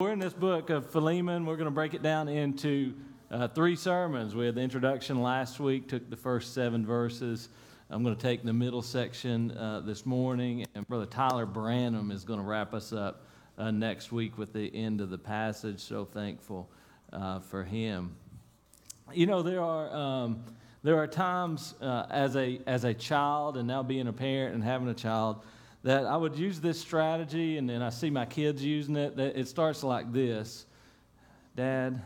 We're in this book of Philemon. We're going to break it down into uh, three sermons. We had the introduction last week, took the first seven verses. I'm going to take the middle section uh, this morning, and Brother Tyler Branham is going to wrap us up uh, next week with the end of the passage. So thankful uh, for him. You know, there are. Um, there are times uh, as, a, as a child and now being a parent and having a child that I would use this strategy, and then I see my kids using it. That it starts like this Dad,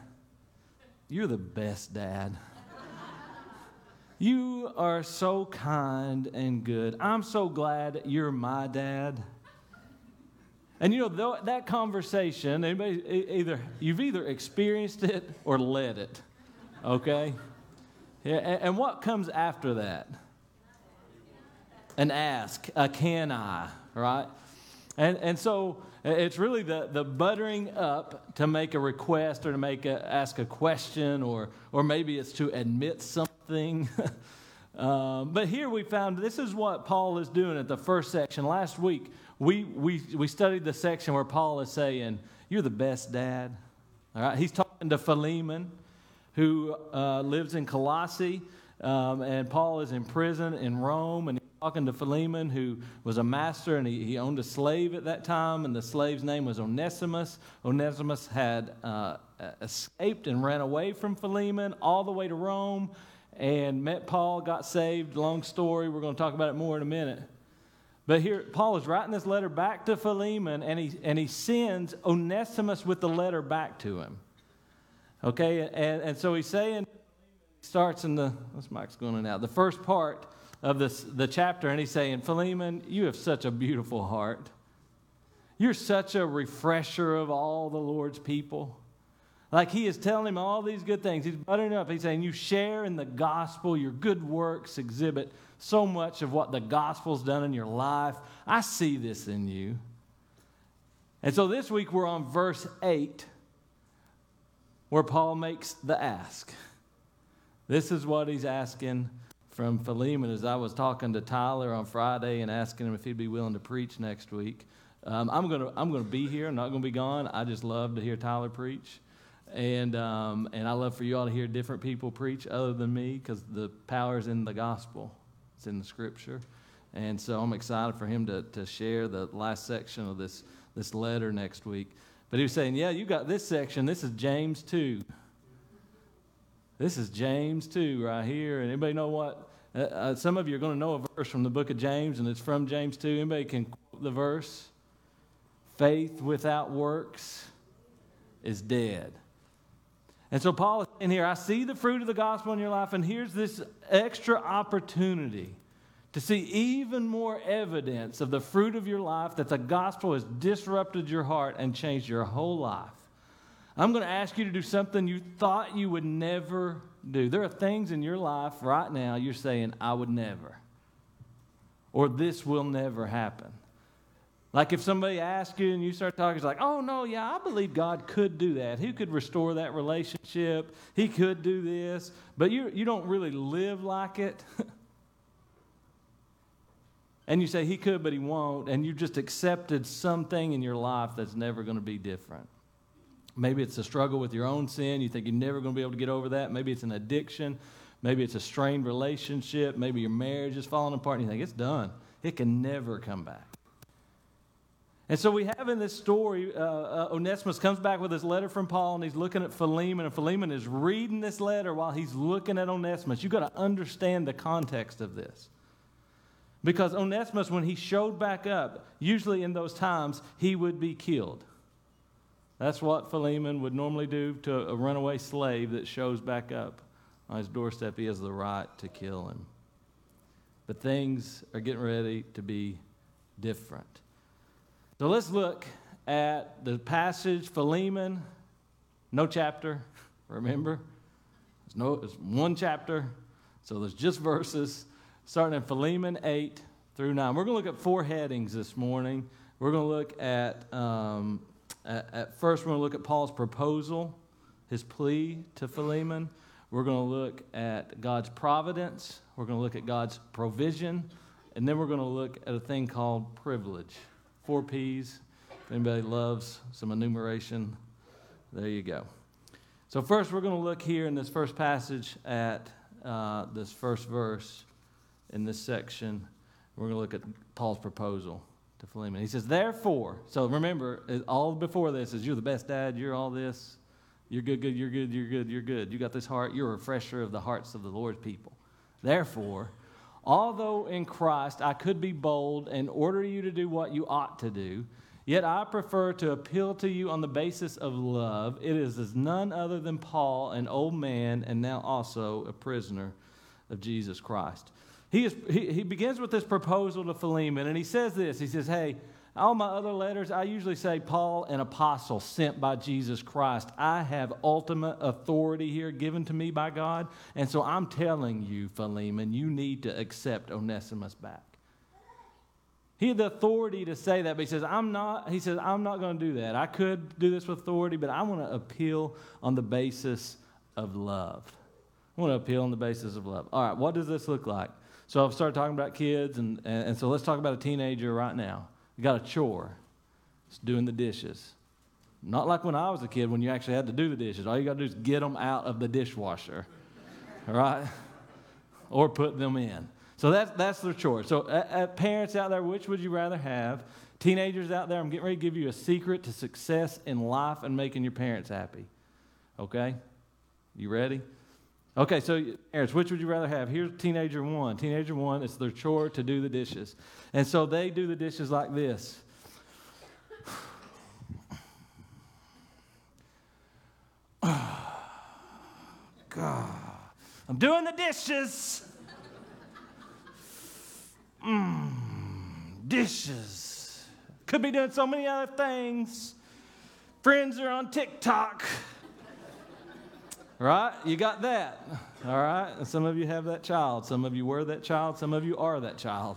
you're the best dad. you are so kind and good. I'm so glad you're my dad. And you know that conversation, anybody, either you've either experienced it or led it, okay? Yeah, and what comes after that? An ask, a can I, right? And, and so it's really the, the buttering up to make a request or to make a, ask a question or, or maybe it's to admit something. um, but here we found this is what Paul is doing at the first section. Last week, we, we, we studied the section where Paul is saying, You're the best dad. All right, he's talking to Philemon, who uh, lives in Colossae, um, and Paul is in prison in Rome, and talking to Philemon, who was a master and he, he owned a slave at that time, and the slave's name was Onesimus. Onesimus had uh, escaped and ran away from Philemon all the way to Rome and met Paul, got saved. Long story. We're going to talk about it more in a minute. But here, Paul is writing this letter back to Philemon, and he, and he sends Onesimus with the letter back to him. Okay, and, and so he's saying, starts in the, this mic's going in out. The first part of this, the chapter, and he's saying, Philemon, you have such a beautiful heart. You're such a refresher of all the Lord's people. Like he is telling him all these good things. He's buttering up. He's saying, You share in the gospel. Your good works exhibit so much of what the gospel's done in your life. I see this in you. And so this week we're on verse 8, where Paul makes the ask. This is what he's asking from Philemon as I was talking to Tyler on Friday and asking him if he'd be willing to preach next week. Um, I'm going to I'm gonna be here. I'm not going to be gone. I just love to hear Tyler preach. And, um, and I love for you all to hear different people preach other than me because the power is in the gospel, it's in the scripture. And so I'm excited for him to, to share the last section of this, this letter next week. But he was saying, Yeah, you got this section. This is James 2. This is James 2 right here. And anybody know what? Uh, uh, some of you are going to know a verse from the book of James, and it's from James 2. Anybody can quote the verse? Faith without works is dead. And so Paul is in here, I see the fruit of the gospel in your life, and here's this extra opportunity to see even more evidence of the fruit of your life that the gospel has disrupted your heart and changed your whole life. I'm going to ask you to do something you thought you would never do. There are things in your life right now you're saying, I would never, or this will never happen. Like if somebody asks you and you start talking, it's like, oh no, yeah, I believe God could do that. He could restore that relationship. He could do this, but you, you don't really live like it. and you say, He could, but He won't. And you just accepted something in your life that's never going to be different. Maybe it's a struggle with your own sin. You think you're never going to be able to get over that. Maybe it's an addiction. Maybe it's a strained relationship. Maybe your marriage is falling apart and you think it's done. It can never come back. And so we have in this story, uh, uh, Onesimus comes back with this letter from Paul, and he's looking at Philemon, and Philemon is reading this letter while he's looking at Onesimus. You've got to understand the context of this. Because Onesimus, when he showed back up, usually in those times, he would be killed. That's what Philemon would normally do to a runaway slave that shows back up on his doorstep. He has the right to kill him. But things are getting ready to be different. So let's look at the passage Philemon, no chapter, remember? There's, no, it's one chapter, so there's just verses starting in Philemon 8 through 9. We're going to look at four headings this morning. We're going to look at um, at, first, we're going to look at Paul's proposal, his plea to Philemon. We're going to look at God's providence. We're going to look at God's provision. And then we're going to look at a thing called privilege. Four P's. If anybody loves some enumeration, there you go. So, first, we're going to look here in this first passage at uh, this first verse in this section. We're going to look at Paul's proposal to Philemon. He says, Therefore, so remember, all before this is you're the best dad, you're all this, you're good, good, you're good, you're good, you're good. You got this heart, you're a refresher of the hearts of the Lord's people. Therefore, although in Christ I could be bold and order you to do what you ought to do, Yet I prefer to appeal to you on the basis of love. It is as none other than Paul, an old man, and now also a prisoner of Jesus Christ. He, is, he, he begins with this proposal to Philemon, and he says this He says, Hey, all my other letters, I usually say Paul, an apostle sent by Jesus Christ. I have ultimate authority here given to me by God. And so I'm telling you, Philemon, you need to accept Onesimus back. He had the authority to say that, but he says, I'm not, he says, I'm not going to do that. I could do this with authority, but I want to appeal on the basis of love. I want to appeal on the basis of love. All right, what does this look like? So I've started talking about kids, and, and, and so let's talk about a teenager right now. You got a chore. It's doing the dishes. Not like when I was a kid when you actually had to do the dishes. All you got to do is get them out of the dishwasher, all right? Or put them in. So that's, that's their chore. So, uh, parents out there, which would you rather have? Teenagers out there, I'm getting ready to give you a secret to success in life and making your parents happy. Okay? You ready? Okay, so parents, which would you rather have? Here's teenager one. Teenager one, it's their chore to do the dishes. And so they do the dishes like this. God, I'm doing the dishes. Mmm, dishes. Could be doing so many other things. Friends are on TikTok. Right? You got that. All right? And some of you have that child. Some of you were that child. Some of you are that child.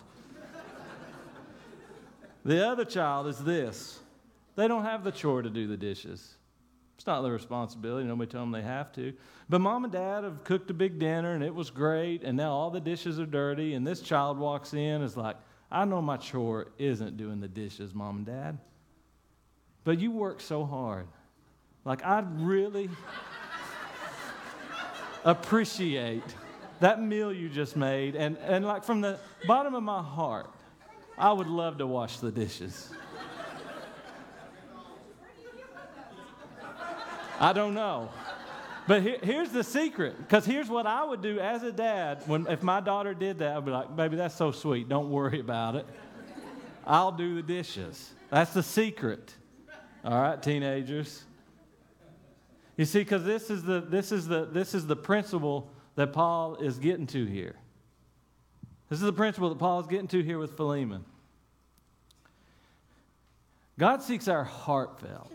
the other child is this they don't have the chore to do the dishes. It's not their responsibility. Nobody told them they have to. But mom and dad have cooked a big dinner and it was great, and now all the dishes are dirty, and this child walks in is like, I know my chore isn't doing the dishes, mom and dad. But you work so hard. Like, I really appreciate that meal you just made. And, and, like, from the bottom of my heart, I would love to wash the dishes. I don't know. But here, here's the secret, because here's what I would do as a dad. When if my daughter did that, I'd be like, "Baby, that's so sweet. Don't worry about it. I'll do the dishes." That's the secret. All right, teenagers. You see, because this is the this is the this is the principle that Paul is getting to here. This is the principle that Paul is getting to here with Philemon. God seeks our heartfelt.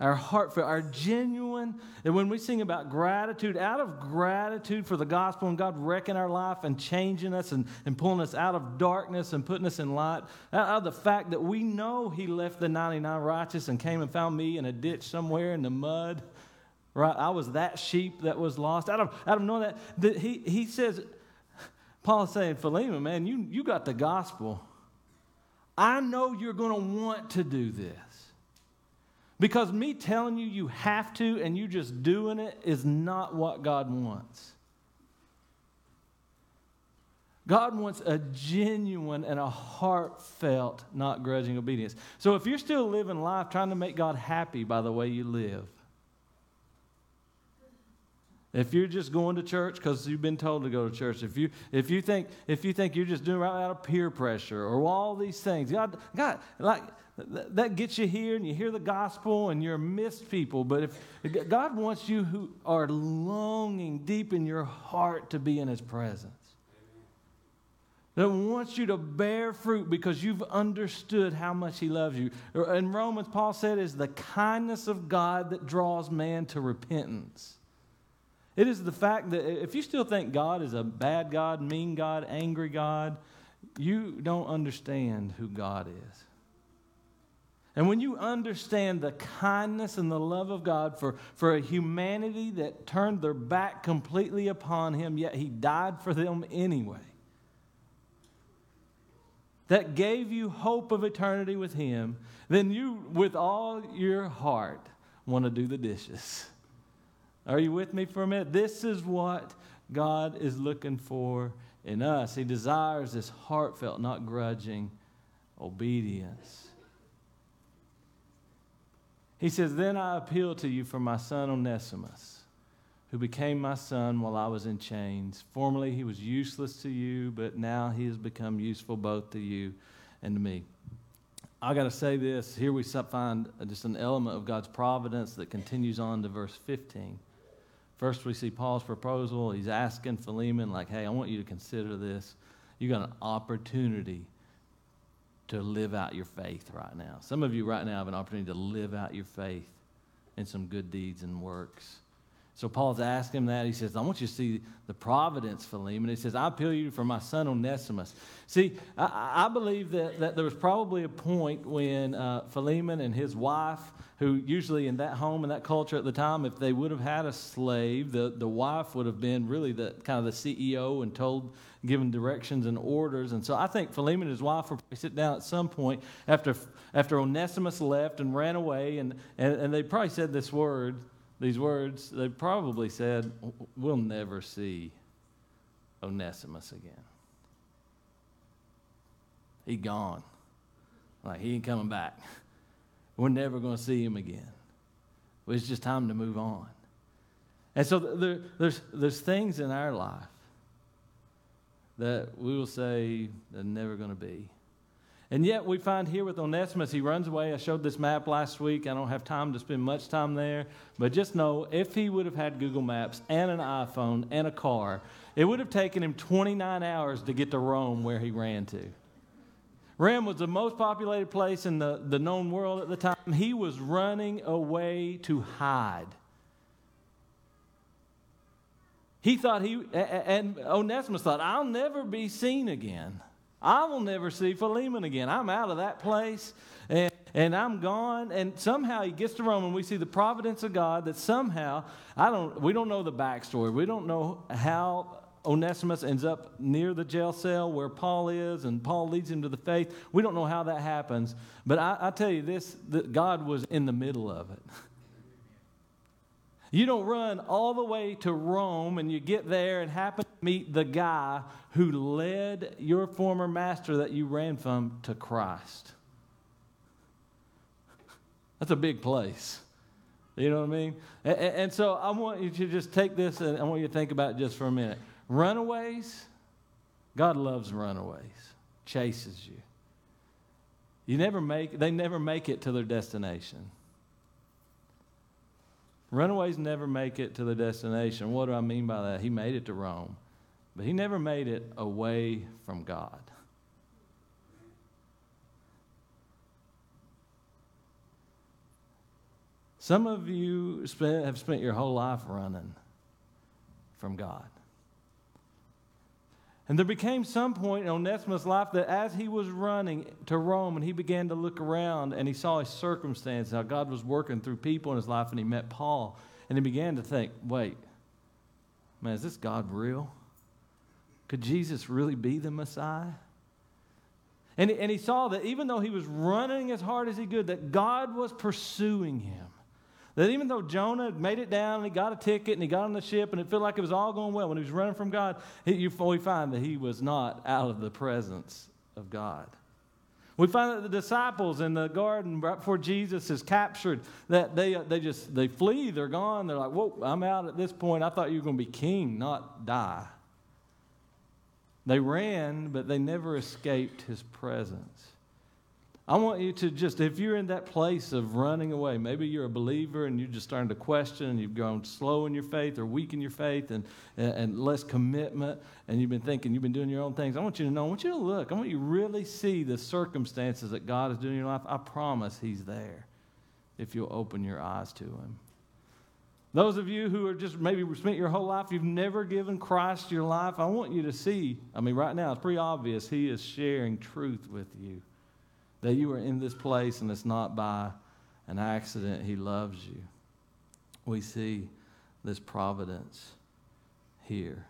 Our heartfelt, our genuine, and when we sing about gratitude, out of gratitude for the gospel and God wrecking our life and changing us and, and pulling us out of darkness and putting us in light, out of the fact that we know He left the 99 righteous and came and found me in a ditch somewhere in the mud, right? I was that sheep that was lost. Out of, out of knowing that, that he, he says, Paul is saying, Philemon, man, you, you got the gospel. I know you're going to want to do this. Because me telling you you have to and you just doing it is not what God wants. God wants a genuine and a heartfelt, not grudging obedience. So if you're still living life trying to make God happy by the way you live, if you're just going to church because you've been told to go to church, if you if you think if you think you're just doing right out of peer pressure or all these things, God, God, like that gets you here and you hear the gospel and you're missed people. But if God wants you who are longing deep in your heart to be in His presence, that wants you to bear fruit because you've understood how much He loves you. In Romans, Paul said, "Is the kindness of God that draws man to repentance." It is the fact that if you still think God is a bad God, mean God, angry God, you don't understand who God is. And when you understand the kindness and the love of God for, for a humanity that turned their back completely upon Him, yet He died for them anyway. that gave you hope of eternity with Him, then you, with all your heart, want to do the dishes. Are you with me for a minute? This is what God is looking for in us. He desires this heartfelt, not grudging obedience. He says, Then I appeal to you for my son Onesimus, who became my son while I was in chains. Formerly he was useless to you, but now he has become useful both to you and to me. I got to say this. Here we find just an element of God's providence that continues on to verse 15. First, we see Paul's proposal. He's asking Philemon, like, hey, I want you to consider this. You got an opportunity to live out your faith right now. Some of you right now have an opportunity to live out your faith in some good deeds and works. So Paul's asking him that. He says, I want you to see the providence, Philemon. He says, I appeal you for my son Onesimus. See, I, I believe that, that there was probably a point when uh, Philemon and his wife, who usually in that home, in that culture at the time, if they would have had a slave, the, the wife would have been really the kind of the CEO and told, given directions and orders. And so I think Philemon and his wife would sit down at some point after, after Onesimus left and ran away, and, and, and they probably said this word these words, they probably said, We'll never see Onesimus again. He's gone. Like, he ain't coming back. We're never going to see him again. it's just time to move on. And so there, there's, there's things in our life that we will say they're never going to be. And yet we find here with Onesimus, he runs away. I showed this map last week. I don't have time to spend much time there. But just know if he would have had Google Maps and an iPhone and a car, it would have taken him 29 hours to get to Rome where he ran to. Rome was the most populated place in the, the known world at the time. He was running away to hide. He thought he, and Onesimus thought, I'll never be seen again. I will never see Philemon again. I'm out of that place and, and I'm gone. And somehow he gets to Rome and we see the providence of God that somehow, I don't, we don't know the backstory. We don't know how Onesimus ends up near the jail cell where Paul is, and Paul leads him to the faith. We don't know how that happens, but I, I tell you this: that God was in the middle of it. You don't run all the way to Rome and you get there and happen to meet the guy who led your former master that you ran from to Christ. That's a big place. You know what I mean? And, and, so I want you to just take this and I want you to think about it just for a minute. Runaways, God loves runaways, chases you. You never make, they never make it to their destination. Runaways never make it to the destination. What do I mean by that? He made it to Rome, but he never made it away from God. Some of you have spent your whole life running from God. And there became some point in Onesimus' life that as he was running to Rome and he began to look around and he saw his circumstance, how God was working through people in his life, and he met Paul, and he began to think, wait, man, is this God real? Could Jesus really be the Messiah? And, and he saw that even though he was running as hard as he could, that God was pursuing him. That even though Jonah made it down and he got a ticket and he got on the ship and it felt like it was all going well when he was running from God, he, we find that he was not out of the presence of God. We find that the disciples in the garden right before Jesus is captured, that they, uh, they just they flee, they're gone. They're like, whoa, I'm out at this point. I thought you were going to be king, not die. They ran, but they never escaped his presence. I want you to just, if you're in that place of running away, maybe you're a believer and you're just starting to question and you've gone slow in your faith or weak in your faith and, and, and, less commitment and you've been thinking you've been doing your own things. I want you to know, I want you to look. I want you to really see the circumstances that God is doing in your life. I promise He's there if you'll open your eyes to Him. Those of you who are just maybe spent your whole life, you've never given Christ your life, I want you to see. I mean, right now, it's pretty obvious He is sharing truth with you that you are in this place and it's not by an accident. He loves you. We see this providence here.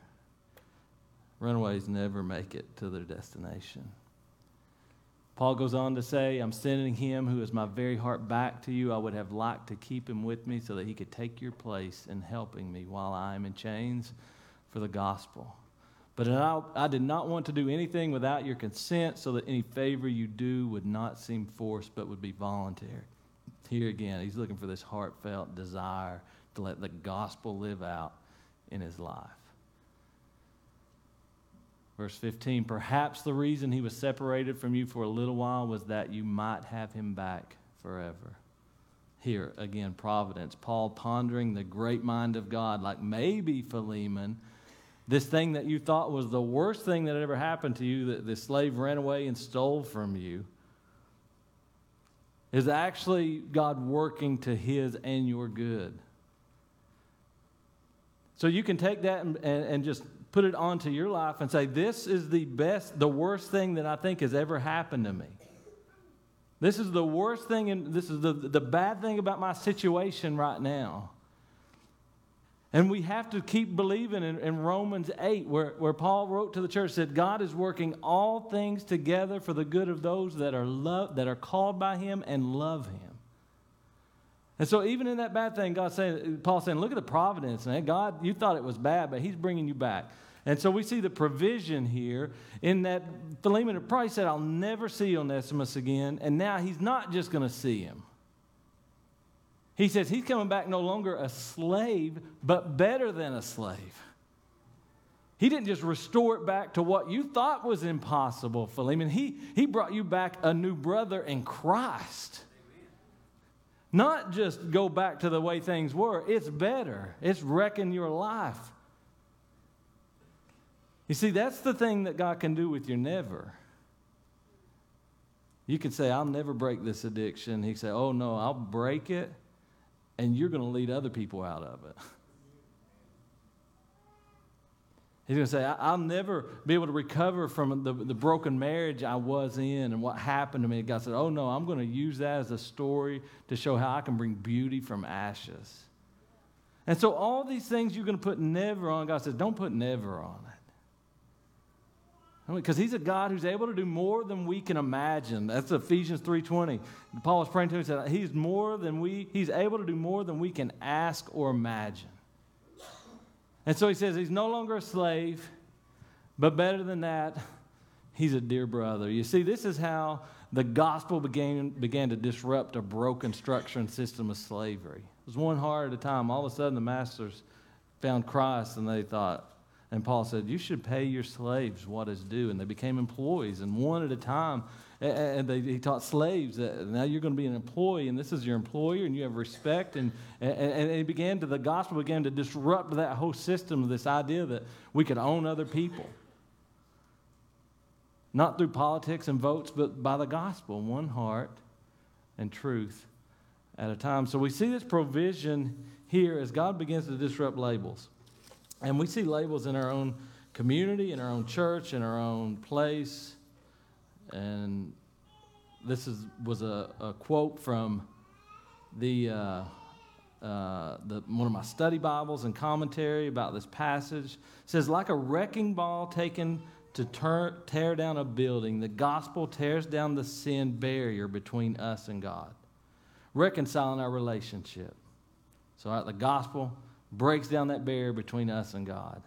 Runaways never make it to their destination. Paul goes on to say, I'm sending him who is my very heart back to you. I would have liked to keep him with me so that he could take your place in helping me while I am in chains for the gospel. But I, I did not want to do anything without your consent so that any favor you do would not seem forced but would be voluntary. Here again, he's looking for this heartfelt desire to let the gospel live out in his life. Verse 15 Perhaps the reason he was separated from you for a little while was that you might have him back forever. Here, again, providence. Paul pondering the great mind of God, like maybe Philemon, this thing that you thought was the worst thing that ever happened to you, that the slave ran away and stole from you, is actually God working to his and your good. So you can take that and, and, and just put it onto your life and say, This is the best, the worst thing that I think has ever happened to me. This is the worst thing, and this is the, the bad thing about my situation right now. And we have to keep believing in, in, Romans 8, where, where Paul wrote to the church that God is working all things together for the good of those that are, love, that are called by him and love him. And so, even in that bad thing, God saying, Paul saying, look at the providence. Man. God, you thought it was bad, but He's bringing you back. And so we see the provision here in that Philemon probably said, I'll never see Onesimus again. And now he's not just going to see him. He says he's coming back no longer a slave, but better than a slave. He didn't just restore it back to what you thought was impossible, Philemon. He, he brought you back a new brother in Christ. Not just go back to the way things were, it's better. It's wrecking your life. You see, that's the thing that God can do with your never. You can say, I'll never break this addiction. He said, Oh, no, I'll break it, and you're going to lead other people out of it. He's going to say, I'll never be able to recover from the, the broken marriage I was in and what happened to me. God said, Oh, no, I'm going to use that as a story to show how I can bring beauty from ashes. And so, all these things you're going to put never on, God says, Don't put never on Because he's a God who's able to do more than we can imagine. That's Ephesians 3.20. Paul was praying to him and said, He's more than we, he's able to do more than we can ask or imagine. And so he says he's no longer a slave, but better than that, he's a dear brother. You see, this is how the gospel began, began to disrupt a broken structure and system of slavery. It was one heart at a time. All of a sudden, the masters found Christ and they thought, and Paul said, You should pay your slaves what is due. And they became employees, and one at a time. And they, he taught slaves that now you're going to be an employee and this is your employer and you have respect. And, and, and he began to the gospel began to disrupt that whole system of this idea that we could own other people. Not through politics and votes but by the gospel one heart and truth at a time. So we see this provision here as god begins to disrupt labels and we see labels in our own community in our own church in our own place and this is, was a, a quote from the, uh, uh, the, one of my study Bibles and commentary about this passage. It says, like a wrecking ball taken to turn, tear down a building, the gospel tears down the sin barrier between us and God, reconciling our relationship. So, right, the gospel breaks down that barrier between us and God.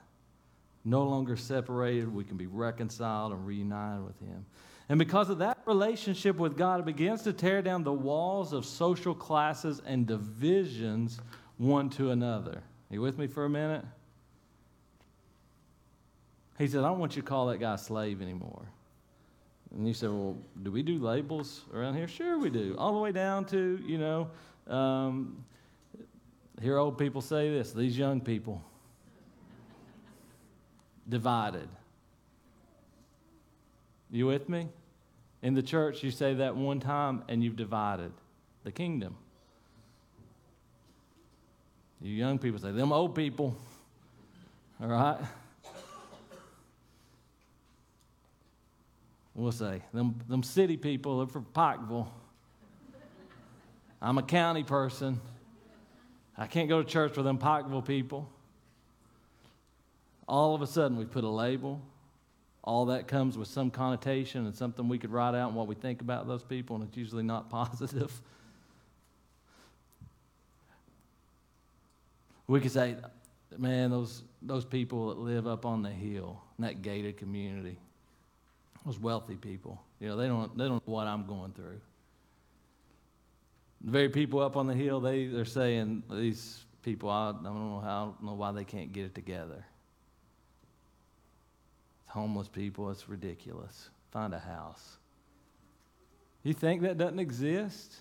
No longer separated, we can be reconciled and reunited with Him. And because of that relationship with God, it begins to tear down the walls of social classes and divisions one to another. Are you with me for a minute? He said, I don't want you to call that guy slave anymore. And you said, Well, do we do labels around here? Sure, we do. All the way down to, you know, um, hear old people say this, these young people divided. You with me? In the church, you say that one time and you've divided the kingdom. You young people say, them old people. All right? We'll say, them, them city people are from Pikeville. I'm a county person. I can't go to church with them Pikeville people. All of a sudden, we put a label all that comes with some connotation and something we could write out and what we think about those people, and it's usually not positive. We could say, man, those, those people that live up on the hill in that gated community, those wealthy people, you know, they don't, they don't know what I'm going through. The very people up on the hill, they, they're saying, these people, I don't know how, I don't know why they can't get it together. It's Homeless people, it's ridiculous. Find a house. You think that doesn't exist?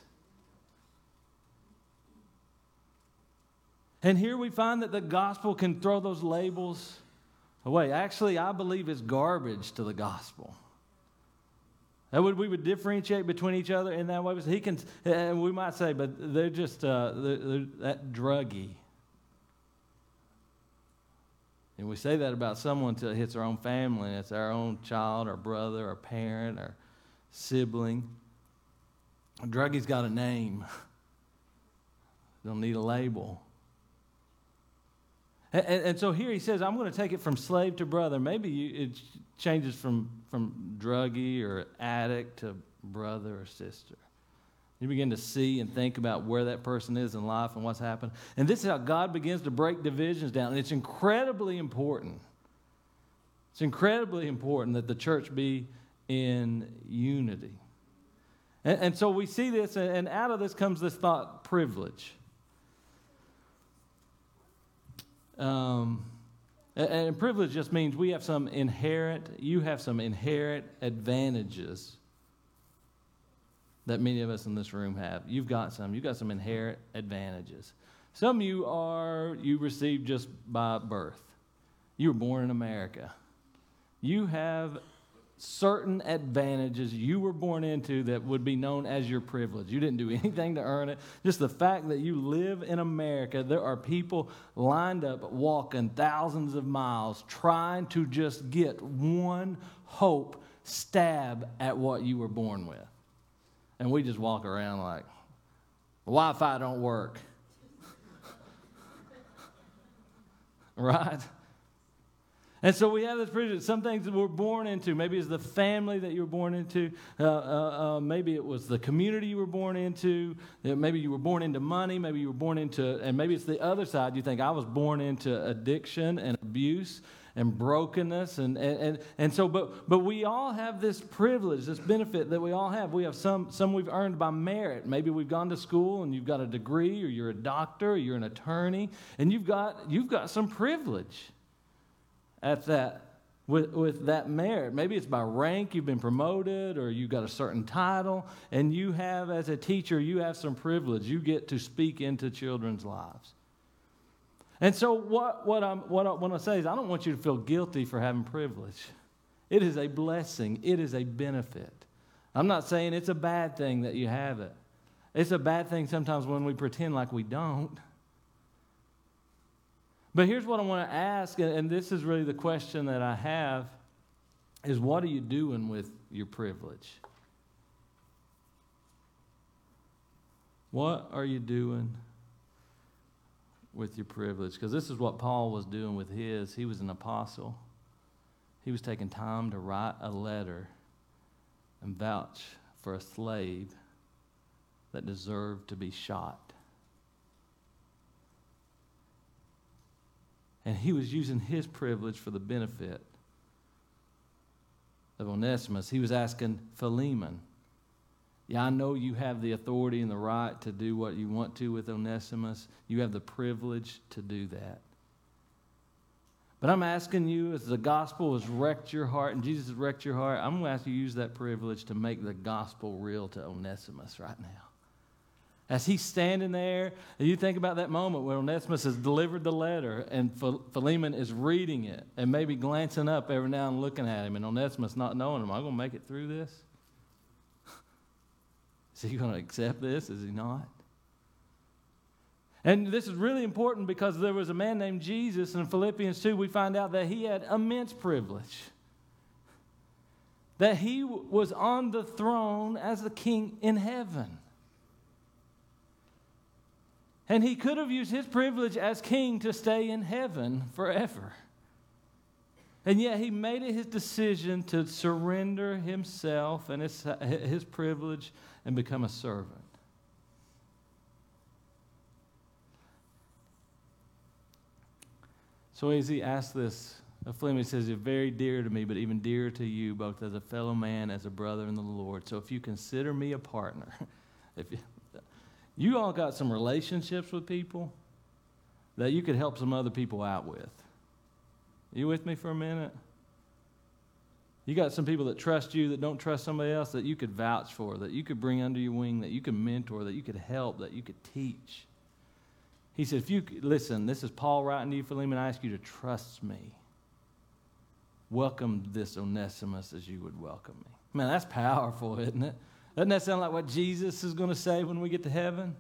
And here we find that the gospel can throw those labels away. Actually, I believe it's garbage to the gospel. That would we would differentiate between each other in that way. He can, and we might say, but they're just uh, they're, they're that druggy. And we say that about someone until it hits our own family, and it's our own child, or brother, or parent, or sibling. A druggy's got a name. Don't need a label. And, and, so here he says, I'm going to take it from slave to brother. Maybe you, it changes from, from druggie or addict to brother or sister. You begin to see and think about where that person is in life and what's happened. And this is how God begins to break divisions down. And it's incredibly important. It's incredibly important that the church be in unity. And, and so we see this, and out of this comes this thought privilege. Um, and privilege just means we have some inherent, you have some inherent advantages that many of us in this room have. You've got some. You've got some inherent advantages. Some you are, you received just by birth. You were born in America. You have certain advantages you were born into that would be known as your privilege. You didn't do anything to earn it. Just the fact that you live in America, there are people lined up walking thousands of miles trying to just get one hope stab at what you were born with. And we just walk around like, Wi Fi don't work. right? And so we have this privilege. Some things that we're born into. Maybe it's the family that you were born into. Uh, uh, uh, maybe it was the community you were born into. Maybe you were born into money. Maybe you were born into, and maybe it's the other side. You think, I was born into addiction and abuse and brokenness. And, and, and, and so, but, but we all have this privilege, this benefit that we all have. We have some, some we've earned by merit. Maybe we've gone to school and you've got a degree, or you're a doctor, or you're an attorney, and you've got, you've got some privilege at that with, with that merit. Maybe it's by rank, you've been promoted, or you've got a certain title, and you have, as a teacher, you have some privilege. You get to speak into children's lives. And so, what, what, I'm, what I to say is, I don't want you to feel guilty for having privilege. It is a blessing, it is a benefit. I'm not saying it's a bad thing that you have it. It's a bad thing sometimes when we pretend like we don't. But here's what I want to ask, and this is really the question that I have is what are you doing with your privilege? What are you doing with your privilege? Because this is what Paul was doing with his. He was an apostle. He was taking time to write a letter and vouch for a slave that deserved to be shot. And he was using his privilege for the benefit of Onesimus. He was asking Philemon, Yeah, I know you have the authority and the right to do what you want to with Onesimus. You have the privilege to do that. But I'm asking you, as the gospel has wrecked your heart and Jesus has wrecked your heart, I'm going to ask you to use that privilege to make the gospel real to Onesimus right now. As he's standing there, you think about that moment where Onesimus has delivered the letter and Philemon is reading it and maybe glancing up every now and looking at him, and Onesimus not knowing him, am I going to make it through this? Is he going to accept this? Is he not? And this is really important because there was a man named Jesus, in Philippians 2, we find out that he had immense privilege. That he was on the throne as the king in heaven. And he could have used his privilege as king to stay in heaven forever. And yet he made it his decision to surrender himself and his, his privilege and become a servant. So as he asked this of Philemon, he says, You're very dear to me, but even dearer to you, both as a fellow man, as a brother in the Lord. So if you consider me a partner, if you, you all got some relationships with people that you could help some other people out with. You with me for a minute? You got some people that trust you that don't trust somebody else that you could vouch for, that you could bring under your wing, that you could mentor, that you could help, that you could teach. He said, if you listen, this is Paul writing to you, Philemon, I ask you to trust me. Welcome this Onesimus as you would welcome me. Man, that's powerful, isn't it? Doesn't that sound like what Jesus is going to say when we get to heaven?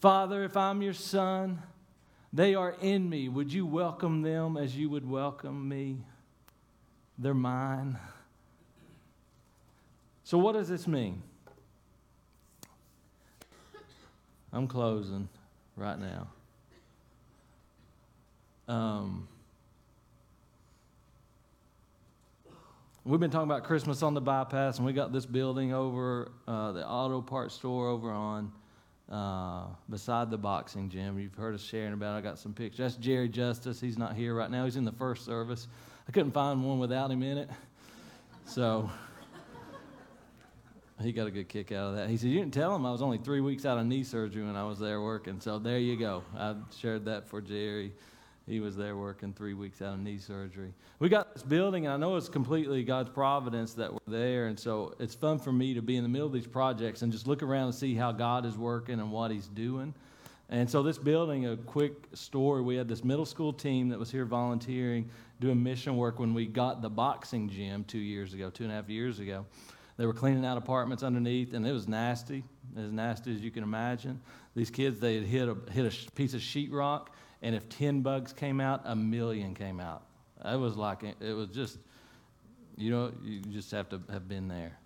Father, if I'm your son, they are in me. Would you welcome them as you would welcome me? They're mine. So, what does this mean? I'm closing right now. Um, we've been talking about Christmas on the bypass, and we got this building over uh, the auto parts store over on uh, beside the boxing gym. You've heard us sharing about. It. I got some pictures. That's Jerry Justice. He's not here right now. He's in the first service. I couldn't find one without him in it, so he got a good kick out of that. He said, "You didn't tell him I was only three weeks out of knee surgery when I was there working." So there you go. I shared that for Jerry. He was there working three weeks out of knee surgery. We got this building, and I know it's completely God's providence that we're there. And so it's fun for me to be in the middle of these projects and just look around and see how God is working and what He's doing. And so, this building, a quick story we had this middle school team that was here volunteering, doing mission work when we got the boxing gym two years ago, two and a half years ago. They were cleaning out apartments underneath, and it was nasty, as nasty as you can imagine. These kids, they had hit a, hit a piece of sheetrock and if 10 bugs came out, a million came out. It was like, it was just, you know, you just have to have been there.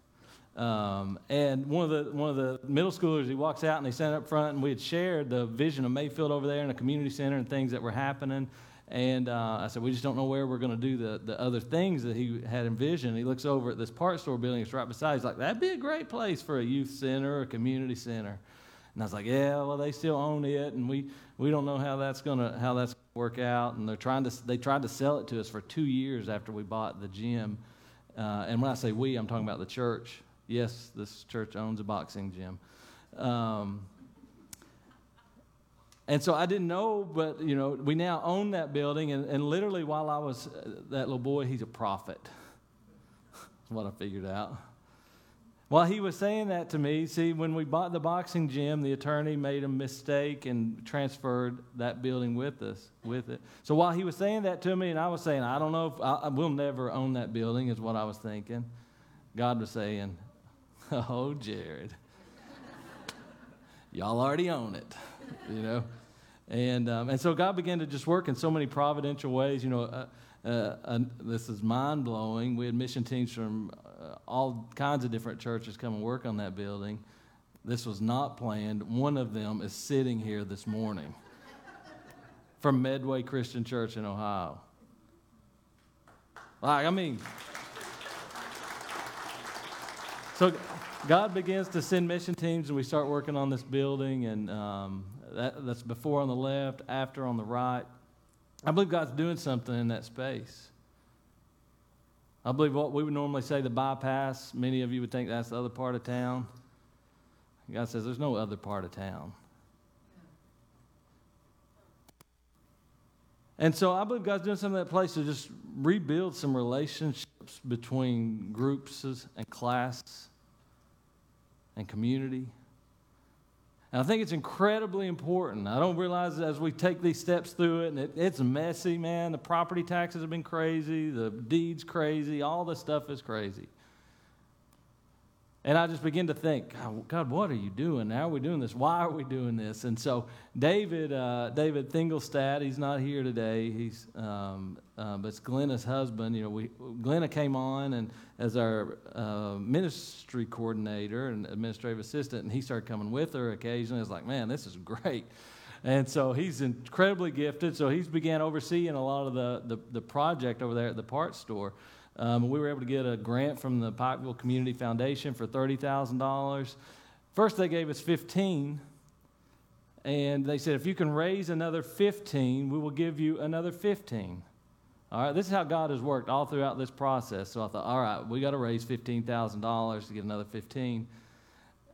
Um, and one of the one of the middle schoolers, he walks out and they stand up front, and we had shared the vision of Mayfield over there and a community center and things that were happening. And uh, I said, we just don't know where we're going to do the, the other things that he had envisioned. He looks over at this part store building, it's right beside. He's like, that'd be a great place for a youth center or a community center. And I was like, yeah, well, they still own it, and we, we don't know how that's gonna how that's work out. And they're trying to they tried to sell it to us for two years after we bought the gym. Uh, and when I say we, I'm talking about the church. Yes, this church owns a boxing gym. Um, and so I didn't know, but you know, we now own that building. And, and literally, while I was uh, that little boy, he's a prophet. That's what I figured out. While he was saying that to me, see, when we bought the boxing gym, the attorney made a mistake and transferred that building with us, with it. So while he was saying that to me, and I was saying, I don't know if I, will never own that building, is what I was thinking. God was saying, Oh, Jared, y'all already own it, you know. And um, and so God began to just work in so many providential ways. You know, uh, uh, uh, this is mind blowing. We had mission teams from all kinds of different churches come and work on that building. This was not planned. One of them is sitting here this morning from Medway Christian Church in Ohio. Like, I mean, so God begins to send mission teams, and we start working on this building, and um, that, that's before on the left, after on the right. I believe God's doing something in that space. I believe what we would normally say the bypass, many of you would think that's the other part of town. God says there's no other part of town. And so I believe God's doing something in that place to just rebuild some relationships between groups and class and community. And I think it's incredibly important. I don't realize as we take these steps through it, and it, it's messy, man. The property taxes have been crazy, the deeds crazy, all the stuff is crazy. And I just begin to think, God, what are you doing? How are we doing this? Why are we doing this? And so David, uh, David Thingelstad, he's not here today. He's, um, uh, but it's Glenna's husband. You know, we Glenna came on and as our uh, ministry coordinator and administrative assistant, and he started coming with her occasionally. I was like, man, this is great. and so he's incredibly gifted. So he's began overseeing a lot of the, the, the project over there at the parts store. Um, we were able to get a grant from the Pikeville Community Foundation for $30,000. First, they gave us 15 and they said, if you can raise another 15, we will give you another 15. All right, this is how God has worked all throughout this process. So I thought, all right, we got to raise $15,000 to get another 15.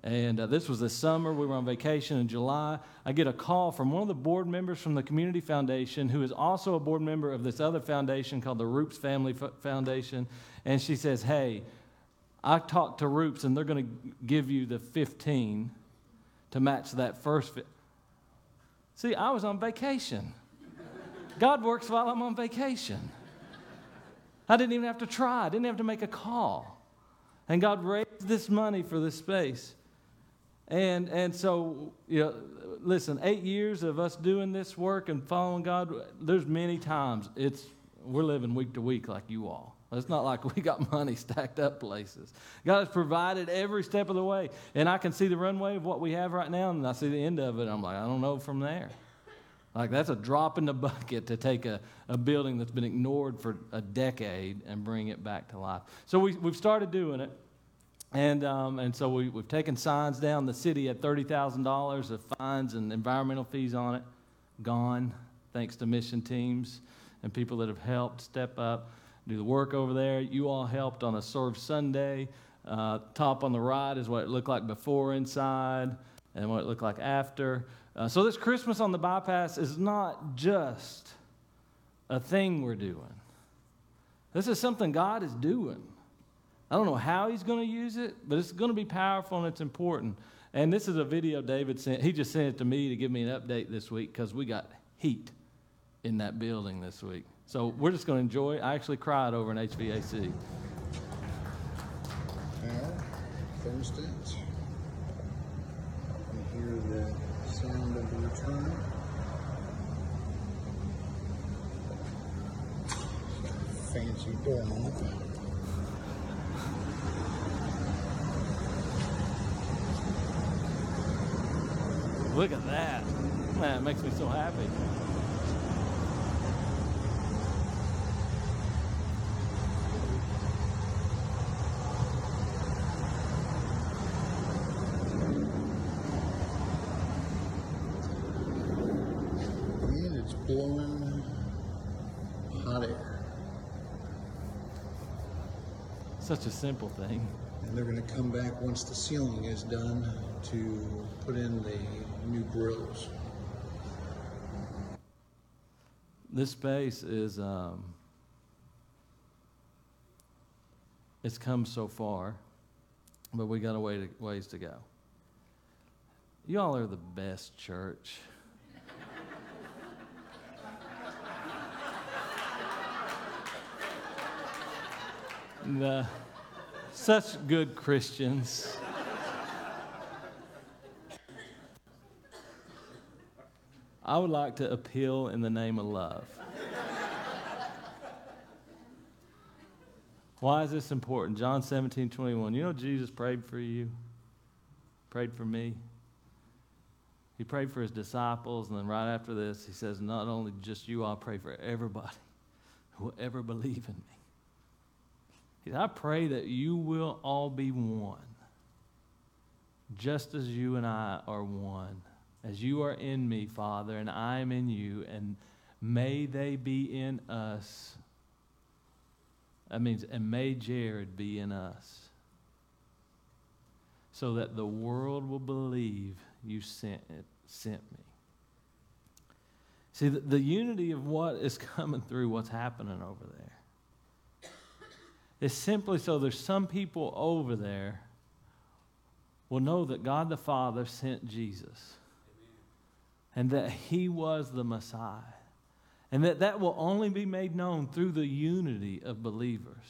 And uh, this was the summer. We were on vacation in July. I get a call from one of the board members from the Community Foundation, who is also a board member of this other foundation called the Roops Family F- Foundation. And she says, Hey, I talked to Roops, and they're going to give you the 15 to match that first. Fi- See, I was on vacation. God works while I'm on vacation. I didn't even have to try, I didn't have to make a call. And God raised this money for this space. And, and so, you know, listen, eight years of us doing this work and following God, there's many times it's, we're living week to week like you all. It's not like we got money stacked up places. God has provided every step of the way. And I can see the runway of what we have right now, and I see the end of it. I'm like, I don't know from there. Like, that's a drop in the bucket to take a, a building that's been ignored for a decade and bring it back to life. So we, we've started doing it. And, um, and so we, we've taken signs down. The city had $30,000 of fines and environmental fees on it. Gone, thanks to mission teams and people that have helped step up do the work over there. You all helped on a Serve Sunday. Uh, top on the right is what it looked like before inside and what it looked like after. Uh, so, this Christmas on the bypass is not just a thing we're doing, this is something God is doing. I don't know how He's going to use it, but it's going to be powerful and it's important. And this is a video David sent. He just sent it to me to give me an update this week because we got heat in that building this week. So we're just going to enjoy. I actually cried over an HVAC. Now, thermostats. You hear the sound of the return. Fancy door on it. Look at that. Man, it makes me so happy. And it's blowing hot air. Such a simple thing. And they're going to come back once the ceiling is done to put in the new grills. This space is, um, it's come so far, but we got a way to, ways to go. Y'all are the best church. The, uh, such good Christians. I would like to appeal in the name of love. Why is this important? John 17, 21. You know, Jesus prayed for you, prayed for me. He prayed for his disciples, and then right after this, he says, Not only just you, I'll pray for everybody who will ever believe in me. Said, I pray that you will all be one, just as you and I are one as you are in me, Father, and I am in you, and may they be in us. That means, and may Jared be in us, so that the world will believe you sent, it, sent me. See, the, the unity of what is coming through what's happening over there is simply so there's some people over there will know that God the Father sent Jesus and that he was the Messiah. And that that will only be made known through the unity of believers.